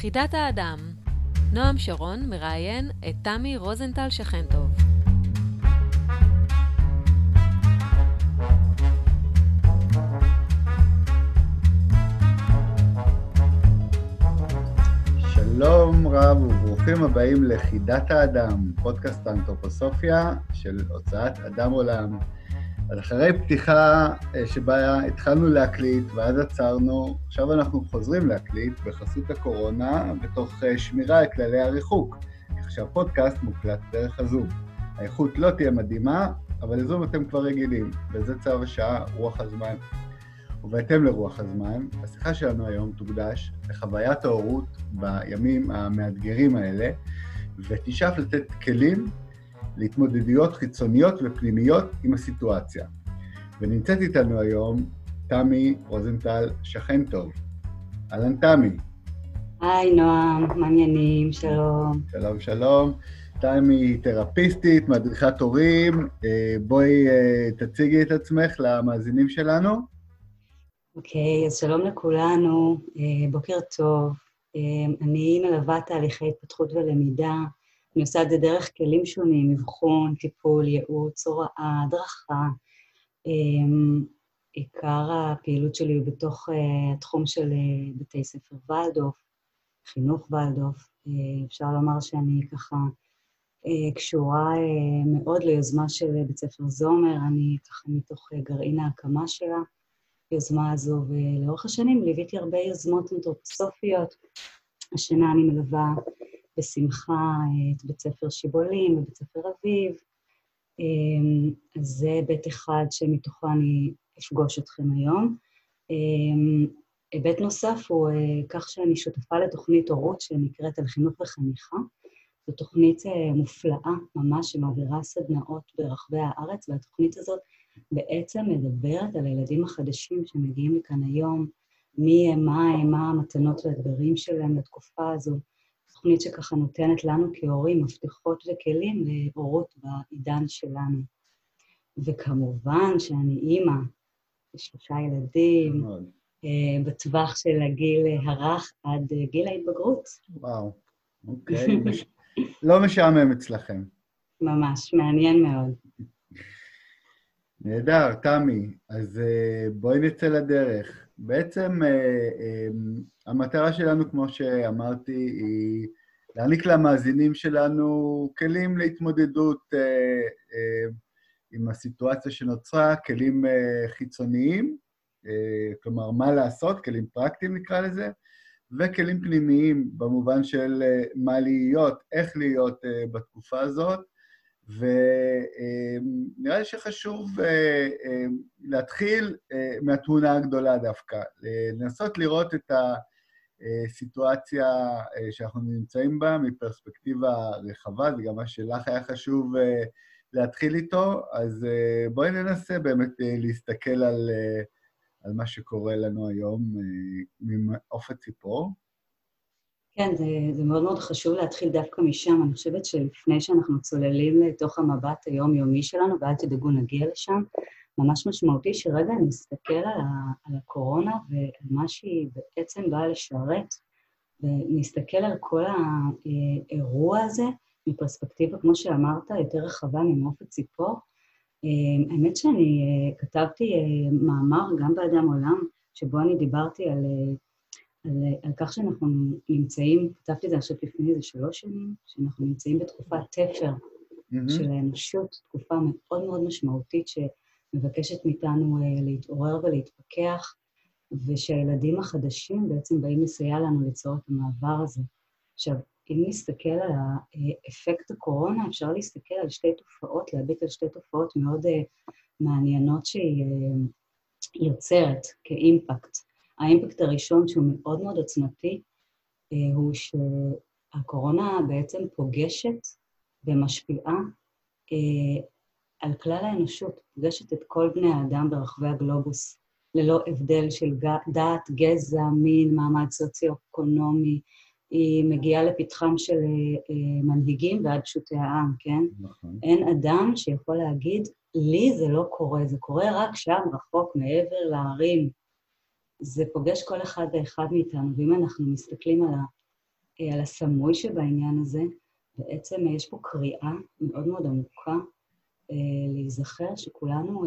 חידת האדם נועם שרון מראיין את תמי רוזנטל שכן טוב. שלום רב וברוכים הבאים לחידת האדם, פודקאסט האנתרופוסופיה של הוצאת אדם עולם. אז אחרי פתיחה אה, שבה התחלנו להקליט ואז עצרנו, עכשיו אנחנו חוזרים להקליט בחסות הקורונה ותוך אה, שמירה על כללי הריחוק, כך שהפודקאסט מוקלט דרך הזום. האיכות לא תהיה מדהימה, אבל לזום אתם כבר רגילים, וזה צו השעה, רוח הזמן. ובהתאם לרוח הזמן, השיחה שלנו היום תוקדש לחוויית ההורות בימים המאתגרים האלה, ותשאף לתת כלים להתמודדויות חיצוניות ופנימיות עם הסיטואציה. ונמצאת איתנו היום תמי רוזנטל שכן טוב. אהלן תמי. היי נועם, מעניינים, שלום. שלום, שלום. תמי היא תרפיסטית, מדריכת הורים. אה, בואי אה, תציגי את עצמך למאזינים שלנו. אוקיי, אז שלום לכולנו, אה, בוקר טוב. אני מלווה תהליכי התפתחות ולמידה אני עושה את זה דרך כלים שונים, אבחון, טיפול, ייעוץ, הוראה, הדרכה. אמ, עיקר הפעילות שלי הוא בתוך uh, התחום של uh, בתי ספר ולדוף, חינוך ולדוף. Uh, אפשר לומר שאני ככה קשורה מאוד ליוזמה של בית ספר זומר, אני ככה מתוך גרעין ההקמה של היוזמה הזו, ולאורך השנים ליוויתי הרבה יוזמות אנתרופוסופיות. השנה אני מלווה בשמחה אה, את בית ספר שיבולים ובית ספר אביב. אז זה היבט אחד שמתוכו אני אפגוש אתכם היום. אמ, היבט נוסף הוא אה, כך שאני שותפה לתוכנית הורות שנקראת על חינוך וחניכה. זו תוכנית אה, מופלאה ממש שמעבירה סדנאות ברחבי הארץ, והתוכנית הזאת בעצם מדברת על הילדים החדשים שמגיעים לכאן היום, מי הם, מה הם, מה המתנות והאתגרים שלהם לתקופה הזו, תוכנית שככה נותנת לנו כהורים מפתחות וכלים להורות בעידן שלנו. וכמובן שאני אימא לשלושה ילדים, uh, בטווח של הגיל הרך עד uh, גיל ההתבגרות. וואו, אוקיי. מש... לא משעמם אצלכם. ממש, מעניין מאוד. נהדר, תמי. אז uh, בואי נצא לדרך. בעצם אה, אה, המטרה שלנו, כמו שאמרתי, היא להעניק למאזינים שלנו כלים להתמודדות אה, עם הסיטואציה שנוצרה, כלים חיצוניים, כלומר, מה לעשות, כלים פרקטיים נקרא לזה, וכלים פנימיים במובן של מה להיות, איך להיות בתקופה הזאת. ונראה לי שחשוב אה, אה, להתחיל אה, מהתמונה הגדולה דווקא, לנסות לראות את הסיטואציה שאנחנו נמצאים בה מפרספקטיבה רחבה, זה גם מה שלך היה חשוב להתחיל איתו, אז בואי ננסה באמת להסתכל על, על מה שקורה לנו היום ממעוף הציפור. כן, זה, זה מאוד מאוד חשוב להתחיל דווקא משם. אני חושבת שלפני שאנחנו צוללים לתוך המבט היומיומי שלנו, ואל תדאגו, נגיע לשם, ממש משמעותי שרגע נסתכל על, ה, על הקורונה ועל מה שהיא בעצם באה לשרת, ונסתכל על כל האירוע הזה מפרספקטיבה, כמו שאמרת, יותר רחבה ממעוף הציפור. האמת שאני כתבתי מאמר גם באדם עולם, שבו אני דיברתי על על, על כך שאנחנו נמצאים, כתבתי את זה עכשיו לפני איזה שלוש שנים, שאנחנו נמצאים בתקופת תפר mm-hmm. של האנושות, תקופה מאוד מאוד משמעותית שמבקשת מאיתנו uh, להתעורר ולהתפכח, ושהילדים החדשים בעצם באים לסייע לנו ליצור את המעבר הזה. עכשיו, אם נסתכל על אפקט הקורונה, אפשר להסתכל על שתי תופעות, להביט על שתי תופעות מאוד uh, מעניינות שהיא uh, יוצרת כאימפקט. האימפקט הראשון, שהוא מאוד מאוד עוצמתי, אה, הוא שהקורונה בעצם פוגשת ומשפיעה אה, על כלל האנושות, פוגשת את כל בני האדם ברחבי הגלובוס, ללא הבדל של דת, גזע, מין, מעמד סוציו-אקונומי. היא מגיעה לפתחם של אה, מנהיגים ועד פשוטי העם, כן? נכון. אין אדם שיכול להגיד, לי זה לא קורה, זה קורה רק שם, רחוק, מעבר להרים, זה פוגש כל אחד ואחד מאיתנו, ואם אנחנו מסתכלים על על הסמוי שבעניין הזה, בעצם יש פה קריאה מאוד מאוד עמוקה להיזכר שכולנו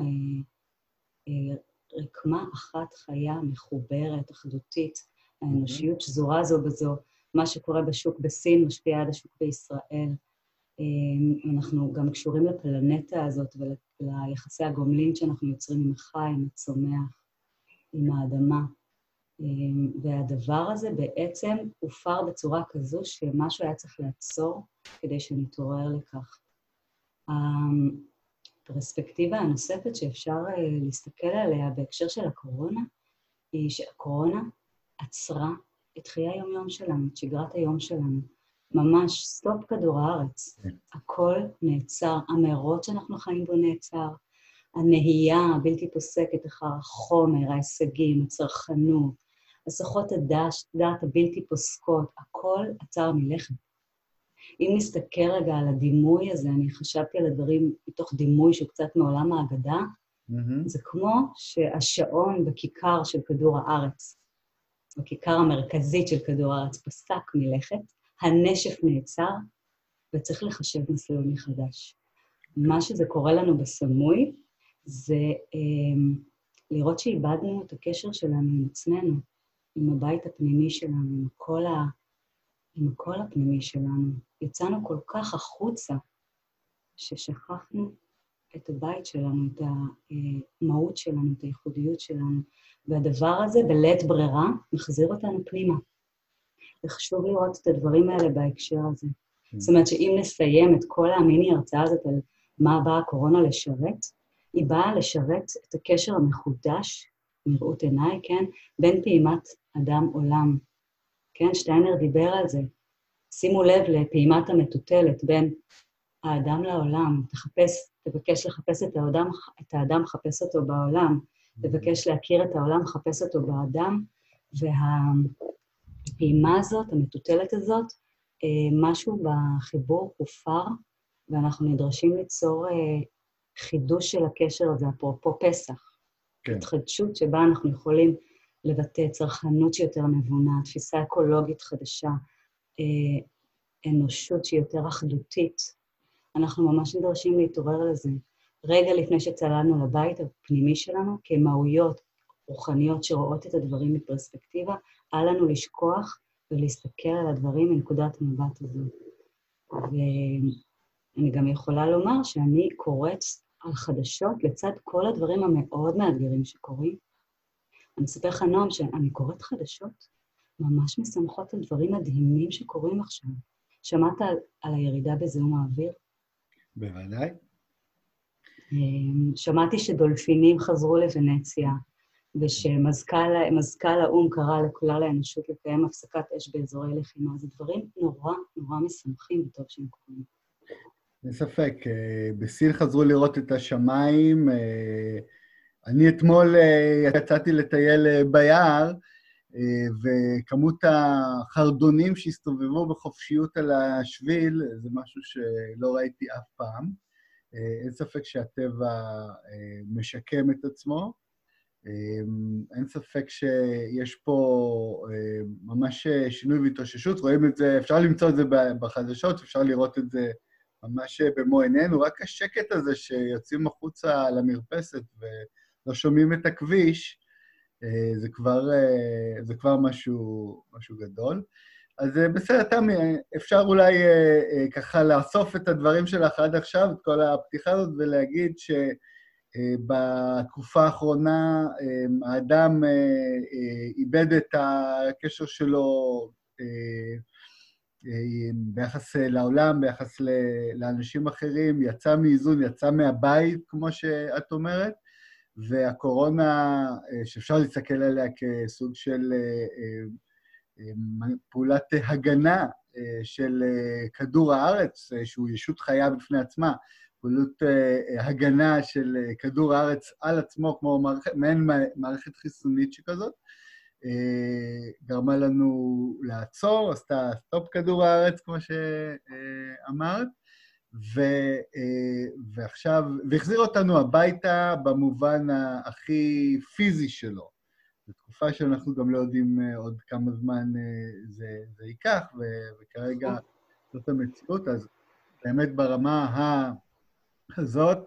רקמה אחת חיה, מחוברת, אחדותית, האנושיות שזורה זו בזו. מה שקורה בשוק בסין משפיע עד השוק בישראל. אמ, אנחנו גם קשורים לפלנטה הזאת וליחסי הגומלין שאנחנו יוצרים עם החי, עם הצומח, עם האדמה. אמ, והדבר הזה בעצם הופר בצורה כזו שמשהו היה צריך לעצור כדי שנתעורר לכך. הפרספקטיבה הנוספת שאפשר אה, להסתכל עליה בהקשר של הקורונה, היא שהקורונה עצרה את חיי היום-יום שלנו, את שגרת היום שלנו. ממש סטופ כדור הארץ. כן. הכל נעצר, המאורות שאנחנו חיים בו נעצר, הנהייה הבלתי פוסקת אחר החומר, ההישגים, הצרכנות, הסחות הדעת הבלתי פוסקות, הכל עצר מלכת. אם נסתכל רגע על הדימוי הזה, אני חשבתי על הדברים מתוך דימוי שהוא קצת מעולם ההגדה, mm-hmm. זה כמו שהשעון בכיכר של כדור הארץ, בכיכר המרכזית של כדור הארץ, פסק מלכת, הנשף נעצר, וצריך לחשב מסלול מחדש. מה שזה קורה לנו בסמוי, זה אה, לראות שאיבדנו את הקשר שלנו עם עצמנו, עם הבית הפנימי שלנו, עם הקול, ה, עם הקול הפנימי שלנו. יצאנו כל כך החוצה, ששכחנו את הבית שלנו, את המהות שלנו, את הייחודיות שלנו. והדבר הזה, בלית ברירה, מחזיר אותנו פנימה. וחשוב לראות את הדברים האלה בהקשר הזה. Mm. זאת אומרת שאם נסיים את כל המיני הרצאה הזאת על מה באה הקורונה לשרת, היא באה לשרת את הקשר המחודש, נראות עיניי, כן, בין פעימת אדם עולם. כן, שטיינר דיבר על זה. שימו לב לפעימת המטוטלת בין האדם לעולם. תחפש, תבקש לחפש את האדם, את האדם, חפש אותו בעולם. תבקש להכיר את העולם, חפש אותו באדם, והפעימה הזאת, המטוטלת הזאת, אה, משהו בחיבור הופר, ואנחנו נדרשים ליצור אה, חידוש של הקשר הזה, אפרופו פסח. כן. התחדשות שבה אנחנו יכולים לבטא צרכנות שהיא יותר נבונה, תפיסה אקולוגית חדשה, אה, אנושות שהיא יותר אחדותית. אנחנו ממש נדרשים להתעורר לזה. רגע לפני שצללנו לבית הפנימי שלנו, כמהויות רוחניות שרואות את הדברים בפרספקטיבה, אל לנו לשכוח ולהסתכל על הדברים מנקודת המבט הזו. ואני גם יכולה לומר שאני קוראת על חדשות לצד כל הדברים המאוד מאתגרים שקורים. אני אספר לך, נועם, שאני קוראת חדשות ממש משמחות על דברים מדהימים שקורים עכשיו. שמעת על, על הירידה בזיהום האוויר? בוודאי. אמ, שמעתי שדולפינים חזרו לוונציה, ושמזכ"ל האו"ם קרא לכלל האנושות לקיים הפסקת אש באזורי לחימה. זה דברים נורא נורא משמחים וטוב שהם קורים. אין ספק. אה, בסין חזרו לראות את השמיים. אה, אני אתמול אה, יצאתי לטייל ביער, וכמות החרדונים שהסתובבו בחופשיות על השביל, זה משהו שלא ראיתי אף פעם. אין ספק שהטבע משקם את עצמו. אין ספק שיש פה ממש שינוי והתאוששות, רואים את זה, אפשר למצוא את זה בחדשות, אפשר לראות את זה ממש במו עינינו, רק השקט הזה שיוצאים החוצה למרפסת ולא שומעים את הכביש, זה כבר, זה כבר משהו, משהו גדול. אז אה, בסדר, תמי, אפשר אולי אה, אה, ככה לאסוף את הדברים שלך עד עכשיו, את כל הפתיחה הזאת, ולהגיד שבתקופה האחרונה האדם איבד את הקשר שלו ביחס לעולם, ביחס לאנשים אחרים, יצא מאיזון, יצא מהבית, כמו שאת אומרת, והקורונה, שאפשר להסתכל עליה כסוג של פעולת הגנה אה, של אה, כדור הארץ, אה, שהוא ישות חיה בפני עצמה, פעולות הגנה של כדור הארץ על עצמו, כמו מערכת, מעין מערכת חיסונית שכזאת, גרמה לנו לעצור, עשתה סטופ כדור הארץ, כמו שאמרת, ו, ועכשיו, והחזיר אותנו הביתה במובן הכי פיזי שלו. זו תקופה שאנחנו גם לא יודעים עוד כמה זמן זה, זה ייקח, וכרגע זאת המציאות, אז באמת ברמה הזאת,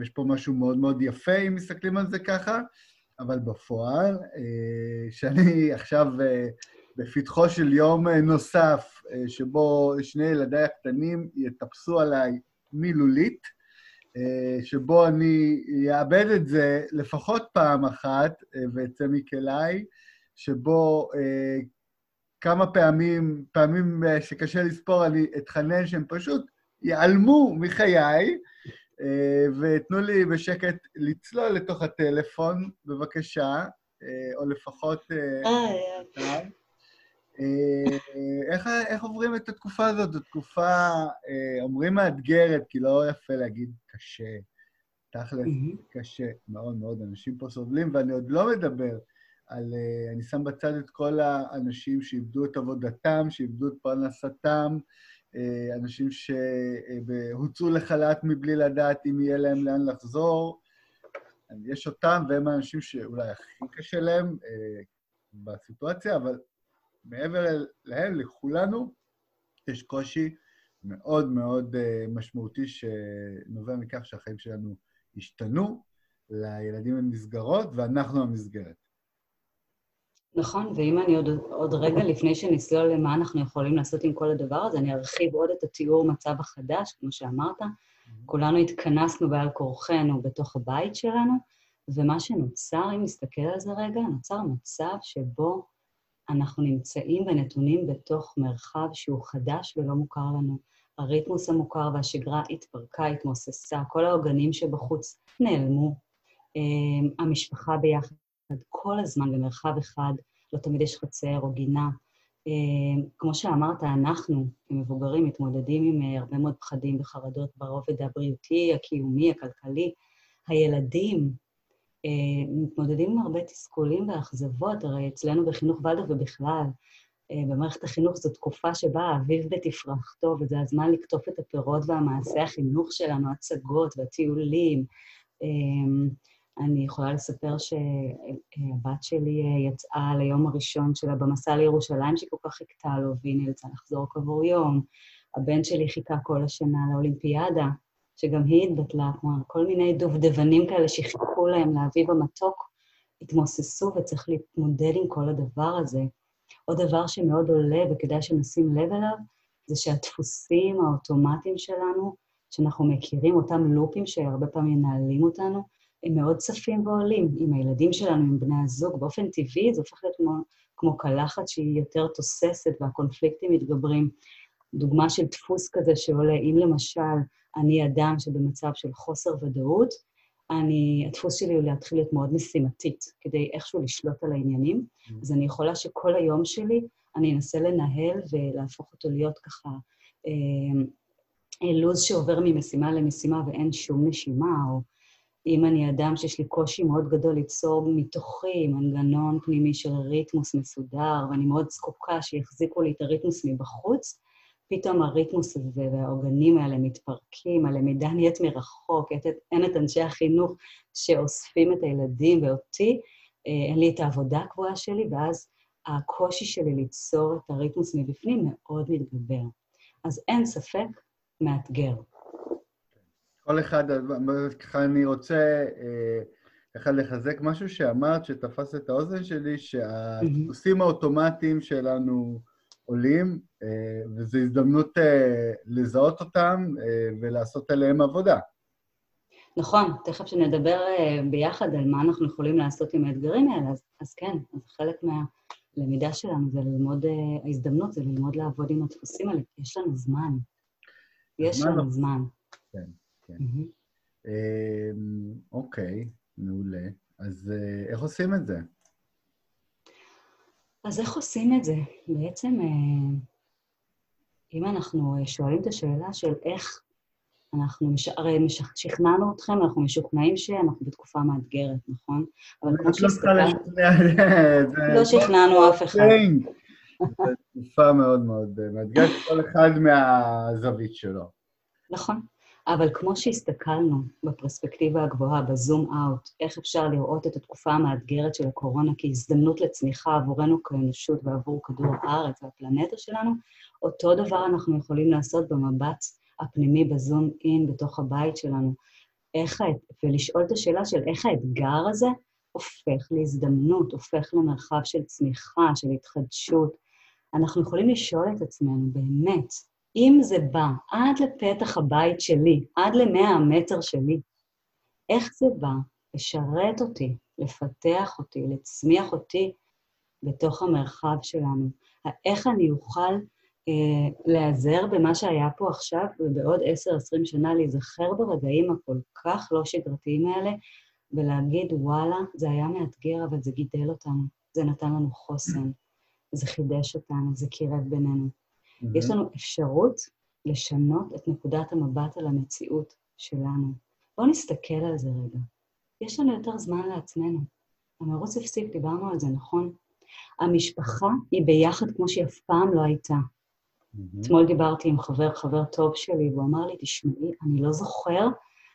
יש פה משהו מאוד מאוד יפה, אם מסתכלים על זה ככה, אבל בפועל, שאני עכשיו בפתחו של יום נוסף, שבו שני ילדיי הקטנים יטפסו עליי מילולית, שבו אני אאבד את זה לפחות פעם אחת ואצא מכליי, שבו כמה פעמים, פעמים שקשה לספור, אני אתחנן שהם פשוט ייעלמו מחיי, ותנו לי בשקט לצלול לתוך הטלפון, בבקשה, או לפחות... איך, איך עוברים את התקופה הזאת? זו תקופה, אומרים מאתגרת, כי לא יפה להגיד קשה. תכל'ס, קשה מאוד מאוד. אנשים פה סובלים, ואני עוד לא מדבר על... אני שם בצד את כל האנשים שאיבדו את עבודתם, שאיבדו את פרנסתם, אנשים שהוצאו לחל"ת מבלי לדעת אם יהיה להם לאן לחזור. יש אותם, והם האנשים שאולי הכי קשה להם בסיטואציה, אבל מעבר להם, לכולנו, יש קושי מאוד מאוד משמעותי שנובע מכך שהחיים שלנו השתנו, לילדים עם מסגרות, ואנחנו המסגרת. נכון, ואם אני עוד, עוד רגע לפני שנסלול למה אנחנו יכולים לעשות עם כל הדבר הזה, אני ארחיב עוד את התיאור מצב החדש, כמו שאמרת. Mm-hmm. כולנו התכנסנו בעל כורחנו בתוך הבית שלנו, ומה שנוצר, אם נסתכל על זה רגע, נוצר מצב שבו אנחנו נמצאים ונתונים בתוך מרחב שהוא חדש ולא מוכר לנו. הריתמוס המוכר והשגרה התפרקה, התמוססה, כל העוגנים שבחוץ נעלמו. אמ, המשפחה ביחד כל הזמן במרחב אחד, לא תמיד יש חצר או גינה. אמ, כמו שאמרת, אנחנו כמבוגרים מתמודדים עם אה, הרבה מאוד פחדים וחרדות ברובד הבריאותי, הקיומי, הכלכלי. הילדים אה, מתמודדים עם הרבה תסכולים ואכזבות, הרי אצלנו בחינוך ולדור ובכלל, אה, במערכת החינוך זו תקופה שבה האביב בתפרחתו, וזה הזמן לקטוף את הפירות והמעשה החינוך שלנו, הצגות והטיולים. אני יכולה לספר שהבת שלי יצאה ליום הראשון שלה במסע לירושלים, שהיא כל כך חיכתה לו, והיא נאלצה לחזור כעבור יום. הבן שלי חיכה כל השנה לאולימפיאדה, שגם היא התבטלה, כלומר, כל מיני דובדבנים כאלה שחיכו להם לאביב המתוק, התמוססו וצריך להתמודד עם כל הדבר הזה. עוד דבר שמאוד עולה וכדאי שנשים לב אליו, זה שהדפוסים האוטומטיים שלנו, שאנחנו מכירים, אותם לופים שהרבה פעמים מנהלים אותנו, הם מאוד צפים ועולים עם הילדים שלנו, עם בני הזוג. באופן טבעי זה הופך להיות כמו, כמו קלחת שהיא יותר תוססת והקונפליקטים מתגברים. דוגמה של דפוס כזה שעולה, אם למשל אני אדם שבמצב של חוסר ודאות, אני, הדפוס שלי הוא להתחיל להיות מאוד משימתית, כדי איכשהו לשלוט על העניינים. Mm. אז אני יכולה שכל היום שלי אני אנסה לנהל ולהפוך אותו להיות ככה אה, אה לו"ז שעובר ממשימה למשימה ואין שום נשימה, או אם אני אדם שיש לי קושי מאוד גדול ליצור מתוכי מנגנון פנימי של ריתמוס מסודר, ואני מאוד זקוקה שיחזיקו לי את הריתמוס מבחוץ, פתאום הריתמוס הזה והעוגנים האלה מתפרקים, הלמידה נהיית מרחוק, אין את אנשי החינוך שאוספים את הילדים ואותי, אה, אין לי את העבודה הקבועה שלי, ואז הקושי שלי ליצור את הריתמוס מבפנים מאוד מתגבר. אז אין ספק, מאתגר. כל אחד, ככה אני רוצה אה, ככה לחזק משהו שאמרת, שתפס את האוזן שלי, שהדפוסים האוטומטיים שלנו עולים, אה, וזו הזדמנות אה, לזהות אותם ולעשות עליהם עבודה. נכון, תכף שנדבר ביחד על מה אנחנו יכולים לעשות עם האתגרים האלה, אז, אז כן, אז חלק מהלמידה שלנו זה ללמוד, ההזדמנות זה ללמוד לעבוד עם הדפוסים האלה, יש לנו זמן. יש לנו זמן. כן. כן. אמ, אוקיי, מעולה. אז אה, איך עושים את זה? אז איך עושים את זה? בעצם, אה, אם אנחנו אה, שואלים את השאלה של איך אנחנו, מש... הרי מש... שכנענו אתכם, אנחנו משוכנעים שאנחנו בתקופה מאתגרת, נכון? אבל כמו לא שהסתכלנו... לא שכנענו אף אחד. זו תקופה מאוד מאוד מאתגרת, כל אחד מהזווית שלו. נכון. אבל כמו שהסתכלנו בפרספקטיבה הגבוהה, בזום אאוט, איך אפשר לראות את התקופה המאתגרת של הקורונה כהזדמנות לצמיחה עבורנו כאנושות ועבור כדור הארץ והפלנטה שלנו, אותו דבר אנחנו יכולים לעשות במבט הפנימי בזום אין בתוך הבית שלנו. איך, ולשאול את השאלה של איך האתגר הזה הופך להזדמנות, הופך למרחב של צמיחה, של התחדשות. אנחנו יכולים לשאול את עצמנו, באמת, אם זה בא עד לפתח הבית שלי, עד למאה המטר שלי, איך זה בא לשרת אותי, לפתח אותי, לצמיח אותי בתוך המרחב שלנו? איך אני אוכל אה, להיעזר במה שהיה פה עכשיו, ובעוד עשר, עשרים שנה להיזכר ברגעים הכל כך לא שגרתיים האלה, ולהגיד, וואלה, זה היה מאתגר, אבל זה גידל אותנו, זה נתן לנו חוסן, זה חידש אותנו, זה קירב בינינו. Mm-hmm. יש לנו אפשרות לשנות את נקודת המבט על המציאות שלנו. בואו נסתכל על זה רגע. יש לנו יותר זמן לעצמנו. המרוץ הפסיק, דיברנו על זה, נכון? המשפחה היא ביחד כמו שהיא אף פעם לא הייתה. Mm-hmm. אתמול דיברתי עם חבר, חבר טוב שלי, והוא אמר לי, תשמעי, אני לא זוכר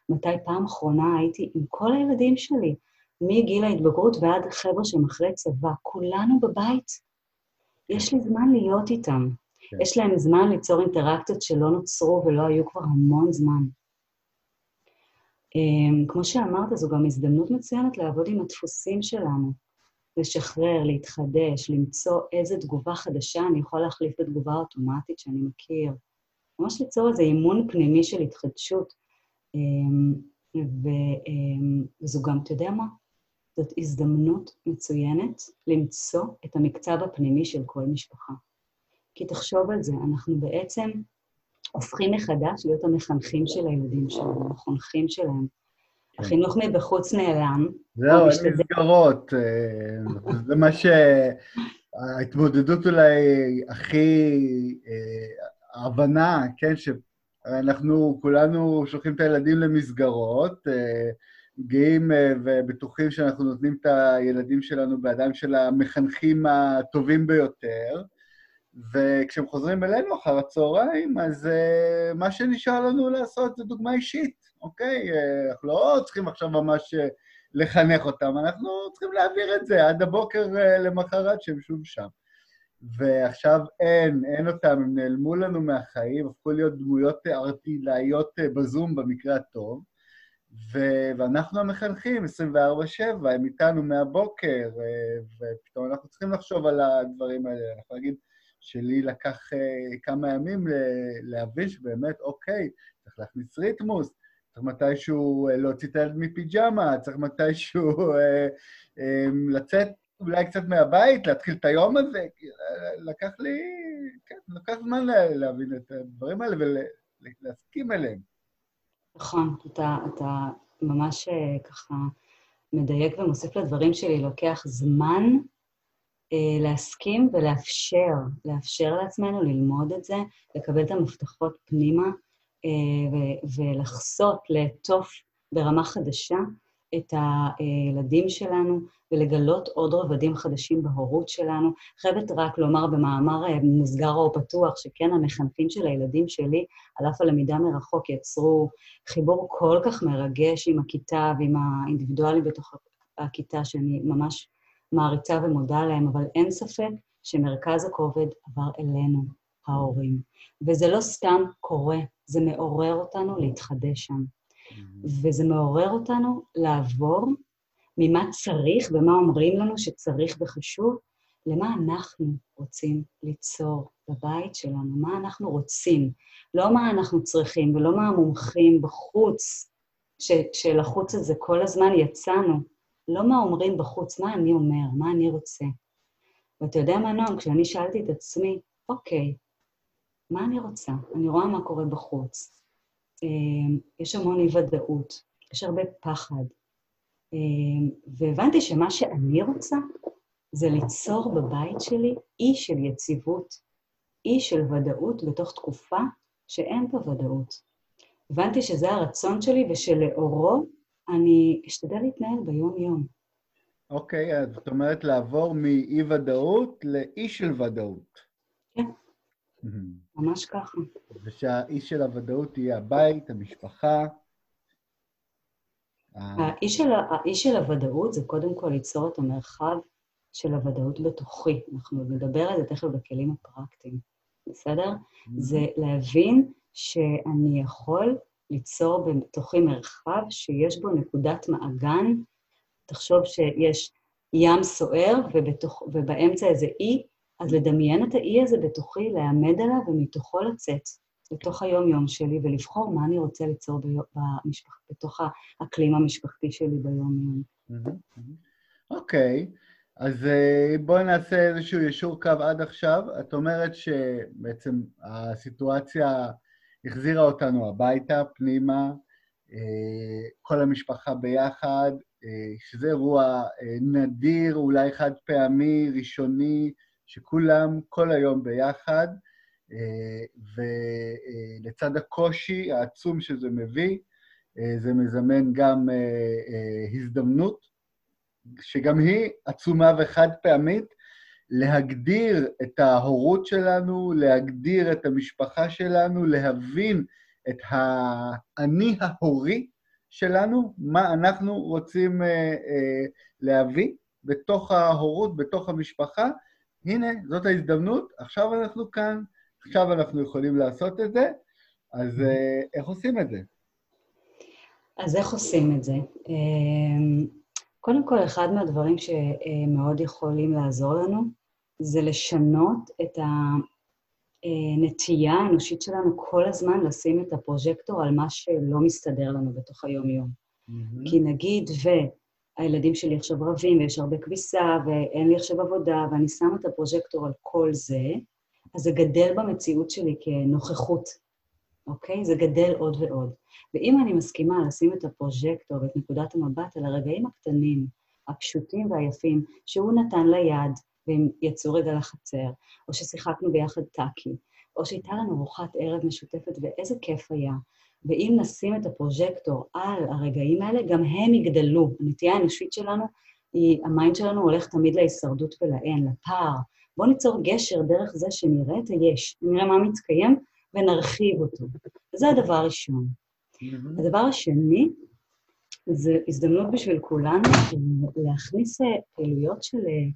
מתי פעם אחרונה הייתי עם כל הילדים שלי, מגיל ההתבגרות ועד חבר'ה שהם אחרי צבא, כולנו בבית. יש לי זמן להיות איתם. כן. יש להם זמן ליצור אינטראקציות שלא נוצרו ולא היו כבר המון זמן. אמ, כמו שאמרת, זו גם הזדמנות מצוינת לעבוד עם הדפוסים שלנו. לשחרר, להתחדש, למצוא איזה תגובה חדשה אני יכול להחליף בתגובה אוטומטית שאני מכיר. ממש ליצור איזה אימון פנימי של התחדשות. אמ, אמ, וזו גם, אתה יודע מה? זאת הזדמנות מצוינת למצוא את המקצב הפנימי של כל משפחה. כי תחשוב על זה, אנחנו בעצם הופכים מחדש להיות המחנכים של הילדים שלנו, החונכים שלהם. כן. החינוך מבחוץ נעלם. זהו, אין מסגרות. אה, זה מה ש... ההתמודדות אולי הכי... אה, ההבנה, כן, שאנחנו כולנו שולחים את הילדים למסגרות, אה, גאים ובטוחים שאנחנו נותנים את הילדים שלנו בידיים של המחנכים הטובים ביותר, וכשהם חוזרים אלינו אחר הצהריים, אז uh, מה שנשאר לנו לעשות זה דוגמה אישית, אוקיי? Uh, אנחנו לא צריכים עכשיו ממש uh, לחנך אותם, אנחנו צריכים להעביר את זה עד הבוקר uh, למחרת שהם שוב שם. ועכשיו אין, אין אותם, הם נעלמו לנו מהחיים, הפכו להיות דמויות ארטילאיות בזום במקרה הטוב, ו- ואנחנו המחנכים 24-7, הם איתנו מהבוקר, ופתאום אנחנו צריכים לחשוב על הדברים האלה, אנחנו נגיד, שלי לקח uh, כמה ימים להבין שבאמת, אוקיי, צריך להכניס ריתמוס, צריך מתישהו uh, להוציא את הילד מפיג'מה, צריך מתישהו uh, um, לצאת אולי קצת מהבית, להתחיל את היום הזה. לקח לי, כן, לקח זמן להבין את הדברים האלה ולהסכים אליהם. נכון, אתה, אתה ממש ככה מדייק ומוסיף לדברים שלי, לוקח זמן אה, להסכים ולאפשר, לאפשר לעצמנו ללמוד את זה, לקבל את המפתחות פנימה אה, ולחסות, לעטוף ברמה חדשה את הילדים שלנו ולגלות עוד רבדים חדשים בהורות שלנו. חייבת רק לומר במאמר אה, מוסגר או פתוח, שכן, המחנכים של הילדים שלי, על אף הלמידה מרחוק, יצרו חיבור כל כך מרגש עם הכיתה ועם האינדיבידואלים בתוך הכיתה, שאני ממש מעריצה ומודה להם, אבל אין ספק שמרכז הכובד עבר אלינו, ההורים. וזה לא סתם קורה, זה מעורר אותנו להתחדש שם. וזה מעורר אותנו לעבור ממה צריך ומה אומרים לנו שצריך וחשוב, למה אנחנו רוצים ליצור בבית שלנו, מה אנחנו רוצים, לא מה אנחנו צריכים ולא מה המומחים בחוץ, שלחוץ הזה כל הזמן יצאנו, לא מה אומרים בחוץ, מה אני אומר, מה אני רוצה. ואתה יודע מה, נועם, כשאני שאלתי את עצמי, אוקיי, מה אני רוצה? אני רואה מה קורה בחוץ. אמ, יש המון אי-ודאות, יש הרבה פחד. אמ, והבנתי שמה שאני רוצה זה ליצור בבית שלי אי של יציבות, אי של ודאות בתוך תקופה שאין בה ודאות. הבנתי שזה הרצון שלי ושלאורו אני אשתדל להתנהל ביום-יום. אוקיי, אז זאת אומרת לעבור מאי-ודאות לאי של ודאות. כן, ממש ככה. ושהאי של הוודאות יהיה הבית, המשפחה. האי של, האי של הוודאות זה קודם כל ליצור את המרחב של הוודאות בתוכי. אנחנו נדבר על זה תכף בכלים הפרקטיים, בסדר? זה להבין שאני יכול ליצור בתוכי מרחב שיש בו נקודת מעגן. תחשוב שיש ים סוער ובתוך, ובאמצע איזה אי, אז לדמיין את האי הזה בתוכי, להעמד עליו ומתוכו לצאת לתוך היום-יום שלי ולבחור מה אני רוצה ליצור במשפח, בתוך האקלים המשפחתי שלי ביום-יום. אוקיי, okay. אז אה, בואי נעשה איזשהו ישור קו עד עכשיו. את אומרת שבעצם הסיטואציה החזירה אותנו הביתה, פנימה, אה, כל המשפחה ביחד, אה, שזה אירוע נדיר, אולי חד פעמי, ראשוני, שכולם כל היום ביחד, ולצד הקושי העצום שזה מביא, זה מזמן גם הזדמנות שגם היא עצומה וחד פעמית, להגדיר את ההורות שלנו, להגדיר את המשפחה שלנו, להבין את האני ההורי שלנו, מה אנחנו רוצים אה, אה, להביא בתוך ההורות, בתוך המשפחה. הנה, זאת ההזדמנות, עכשיו אנחנו כאן, עכשיו אנחנו יכולים לעשות את זה, אז אה, איך עושים את זה? אז איך עושים את זה? קודם כל, אחד מהדברים שמאוד יכולים לעזור לנו זה לשנות את הנטייה האנושית שלנו כל הזמן לשים את הפרוז'קטור על מה שלא מסתדר לנו בתוך היום-יום. Mm-hmm. כי נגיד, והילדים שלי עכשיו רבים, ויש הרבה כביסה, ואין לי עכשיו עבודה, ואני שמה את הפרוז'קטור על כל זה, אז זה גדל במציאות שלי כנוכחות אוקיי? זה גדל עוד ועוד. ואם אני מסכימה לשים את הפרוז'קטור ואת נקודת המבט על הרגעים הקטנים, הפשוטים והיפים, שהוא נתן ליד והם יצאו רגע לחצר, או ששיחקנו ביחד טאקי, או שהייתה לנו ארוחת ערב משותפת ואיזה כיף היה, ואם נשים את הפרוז'קטור על הרגעים האלה, גם הם יגדלו. הנטייה האנושית שלנו, היא, ה mind שלנו הולך תמיד להישרדות ולאין, לפער. בואו ניצור גשר דרך זה שנראה את היש, נראה מה מתקיים, ונרחיב אותו. זה הדבר הראשון. Mm-hmm. הדבר השני, זה הזדמנות בשביל כולנו להכניס אה, פעילויות של אה,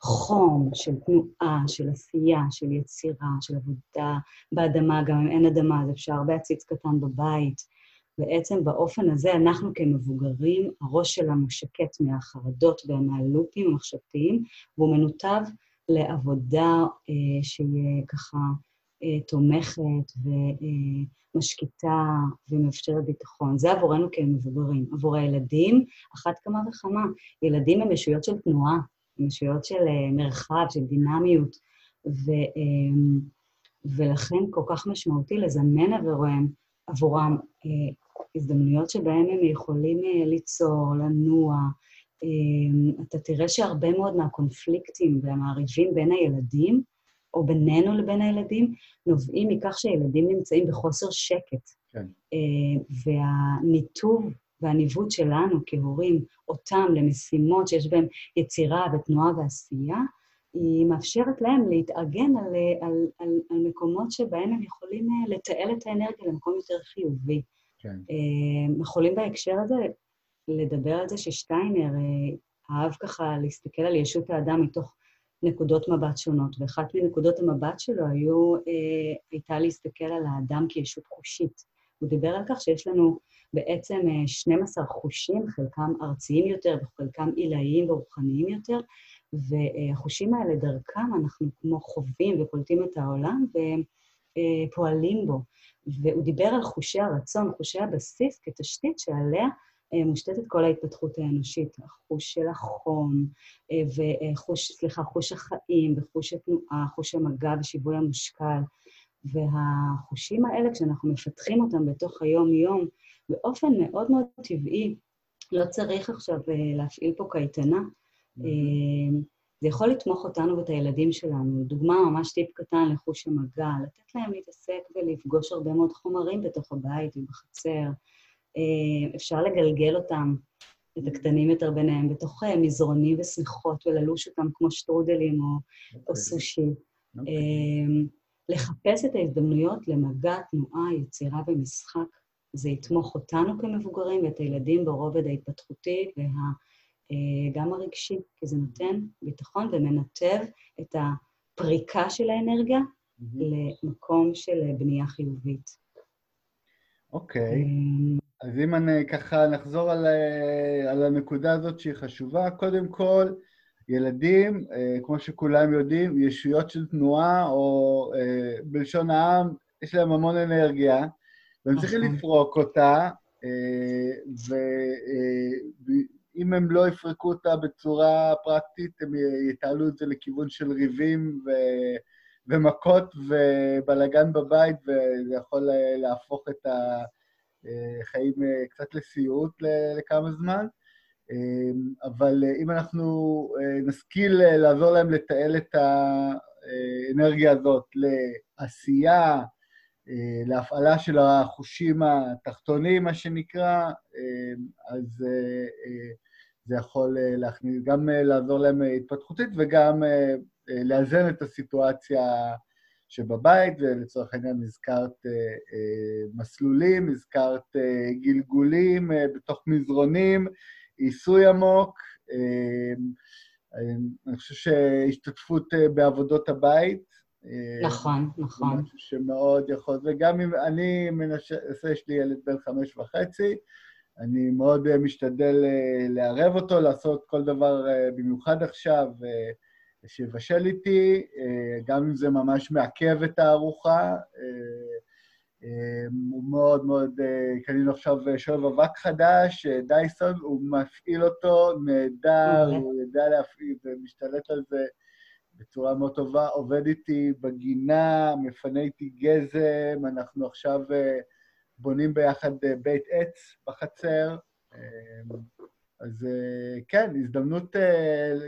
חום, של תנועה, של עשייה, של יצירה, של עבודה באדמה, גם אם אין אדמה, אז אפשר הרבה עציץ קטן בבית. בעצם באופן הזה אנחנו כמבוגרים, הראש שלנו שקט מהחרדות ומהלופים המחשבתיים, והוא מנותב לעבודה אה, שיהיה ככה אה, תומכת ומשקיטה ומאפשרת ביטחון. זה עבורנו כמבוגרים. עבור הילדים, אחת כמה וכמה. ילדים הם ישויות של תנועה, הם ישויות של אה, מרחב, של דינמיות, ו, אה, ולכן כל כך משמעותי לזמן עבורם, עבורם הזדמנויות שבהן הם יכולים ליצור, לנוע. אתה תראה שהרבה מאוד מהקונפליקטים והמעריבים בין הילדים, או בינינו לבין הילדים, נובעים מכך שהילדים נמצאים בחוסר שקט. כן. אה, והניתוב והניווט שלנו כהורים, אותם למשימות שיש בהן יצירה ותנועה ועשייה, היא מאפשרת להם להתארגן על, על, על, על מקומות שבהם הם יכולים אה, לתעל את האנרגיה למקום יותר חיובי. כן. אה, יכולים בהקשר הזה לדבר על זה ששטיינר אהב ככה להסתכל על ישות האדם מתוך נקודות מבט שונות, ואחת מנקודות המבט שלו היו, אה, הייתה להסתכל על האדם כישות חושית. הוא דיבר על כך שיש לנו בעצם 12 אה, חושים, חלקם ארציים יותר וחלקם עילאיים ורוחניים יותר, והחושים האלה, דרכם אנחנו כמו חווים וקולטים את העולם ופועלים בו. והוא דיבר על חושי הרצון, חושי הבסיס, כתשתית שעליה אה, מושתתת כל ההתפתחות האנושית, החוש של החום, אה, וחוש, סליחה, חוש החיים, וחוש התנועה, חוש המגע ושיווי המשקל. והחושים האלה, כשאנחנו מפתחים אותם בתוך היום-יום, באופן מאוד מאוד טבעי, לא צריך עכשיו אה, להפעיל פה קייטנה. זה יכול לתמוך אותנו ואת הילדים שלנו. דוגמה, ממש טיפ קטן לחוש המגע, לתת להם להתעסק ולפגוש הרבה מאוד חומרים בתוך הבית ובחצר. אה, אפשר לגלגל אותם, את הקטנים יותר ביניהם, בתוך אה, מזרונים ושמיכות, וללוש אותם כמו שטרודלים או. או אוקיי. סושי. אוקיי. אה, לחפש את ההזדמנויות למגע, תנועה, יצירה ומשחק. זה יתמוך אותנו כמבוגרים ואת הילדים ברובד ההתפתחותי וגם וה, הרגשי, כי זה נותן ביטחון ומנתב את הפריקה של האנרגיה mm-hmm. למקום של בנייה חיובית. אוקיי. Okay. אז אם אני ככה נחזור על, על הנקודה הזאת שהיא חשובה, קודם כל, ילדים, אה, כמו שכולם יודעים, ישויות של תנועה, או אה, בלשון העם, יש להם המון אנרגיה, והם צריכים נכון. לפרוק אותה, אה, ואם הם לא יפרקו אותה בצורה פרקטית, הם יתעלו את זה לכיוון של ריבים ו... ומכות ובלאגן בבית, וזה יכול להפוך את החיים קצת לסיוט לכמה זמן. אמ, אבל אה, אם אנחנו אה, נשכיל אה, לעזור להם לתעל את האנרגיה הזאת לעשייה, להפעלה של החושים התחתונים, מה שנקרא, אז זה יכול להכניס, גם לעזור להם התפתחותית וגם לאזן את הסיטואציה שבבית, ולצורך העניין הזכרת מסלולים, הזכרת גלגולים בתוך מזרונים, עיסוי עמוק, אני חושב שהשתתפות אה, בעבודות הבית. אה, נכון, נכון. זה משהו שמאוד יכול, וגם אם אני מנסה, יש לי ילד בן חמש וחצי, אני מאוד אה, משתדל לערב אותו, לעשות כל דבר, במיוחד עכשיו, שיבשל איתי, גם אם זה ממש מעכב את הארוחה. אמ, הוא מאוד מאוד, אה, קנינו עכשיו אה, שואב אבק חדש, אה, דייסון, הוא מפעיל אותו נהדר, אוקיי. הוא יודע להפעיל ומשתלט על זה בצורה מאוד טובה, עובד איתי בגינה, מפנה איתי גזם, אנחנו עכשיו בונים ביחד בית עץ בחצר. אז כן, הזדמנות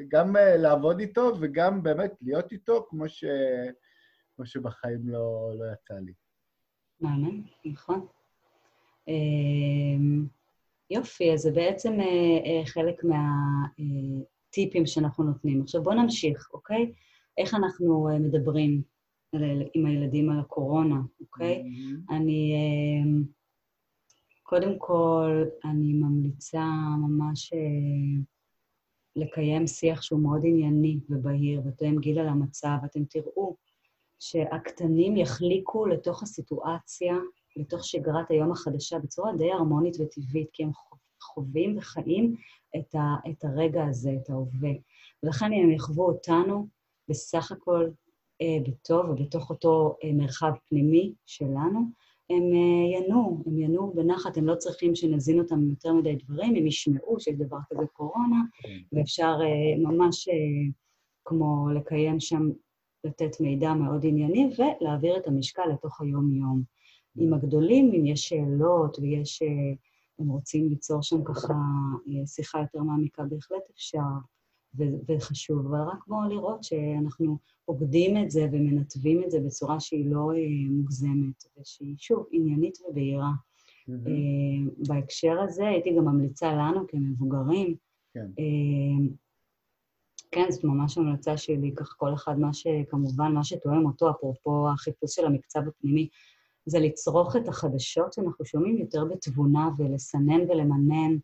גם לעבוד איתו וגם באמת להיות איתו, כמו, ש... כמו שבחיים לא, לא יצא לי. מהמם, נכון. אמ, יופי, אז זה בעצם אה, אה, חלק מהטיפים שאנחנו נותנים. עכשיו בואו נמשיך, אוקיי? איך אנחנו אה, מדברים עם הילדים על הקורונה, אוקיי? Mm-hmm. אני, אמ, קודם כל, אני ממליצה ממש לקיים שיח שהוא מאוד ענייני ובהיר ותואם גיל על המצב. אתם תראו שהקטנים יחליקו לתוך הסיטואציה, לתוך שגרת היום החדשה, בצורה די הרמונית וטבעית, כי הם חווים וחיים את, ה, את הרגע הזה, את ההווה. ולכן הם יחוו אותנו בסך הכל אה, בטוב ובתוך אותו אה, מרחב פנימי שלנו, הם אה, ינועו, הם ינועו בנחת, הם לא צריכים שנזין אותם יותר מדי דברים, הם ישמעו שיש דבר כזה קורונה, כן. ואפשר אה, ממש אה, כמו לקיים שם לתת מידע מאוד ענייני ולהעביר את המשקל לתוך היום-יום. עם הגדולים, אם יש שאלות ויש... הם רוצים ליצור שם ככה שיחה יותר מעמיקה, בהחלט אפשר וחשוב, אבל רק בואו לראות שאנחנו עובדים את זה ומנתבים את זה בצורה שהיא לא אה, מוגזמת, ושהיא, שוב, עניינית ובהירה. Mm-hmm. בהקשר הזה הייתי גם ממליצה לנו כמבוגרים, כן. כן, זאת ממש המלצה שלי, כך כל אחד מה שכמובן, מה שתואם אותו, אפרופו החיפוש של המקצב הפנימי, זה לצרוך את החדשות שאנחנו שומעים יותר בתבונה ולסנן ולמנן, אה,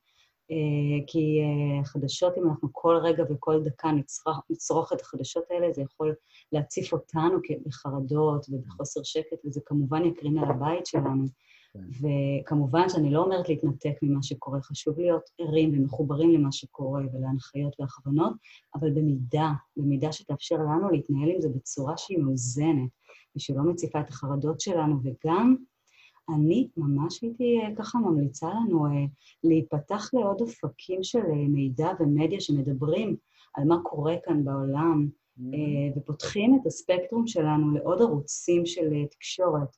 כי אה, חדשות, אם אנחנו כל רגע וכל דקה נצרוך, נצרוך את החדשות האלה, זה יכול להציף אותנו בחרדות ובחוסר שקט, וזה כמובן יקרין על הבית שלנו. כן. וכמובן שאני לא אומרת להתנתק ממה שקורה, חשוב להיות ערים ומחוברים למה שקורה ולהנחיות והכוונות, אבל במידה, במידה שתאפשר לנו להתנהל עם זה בצורה שהיא מאוזנת, ושלא מציפה את החרדות שלנו, וגם אני ממש הייתי אה, ככה ממליצה לנו אה, להיפתח לעוד אופקים של אה, מידע ומדיה שמדברים על מה קורה כאן בעולם, mm-hmm. ופותחים את הספקטרום שלנו לעוד ערוצים של תקשורת.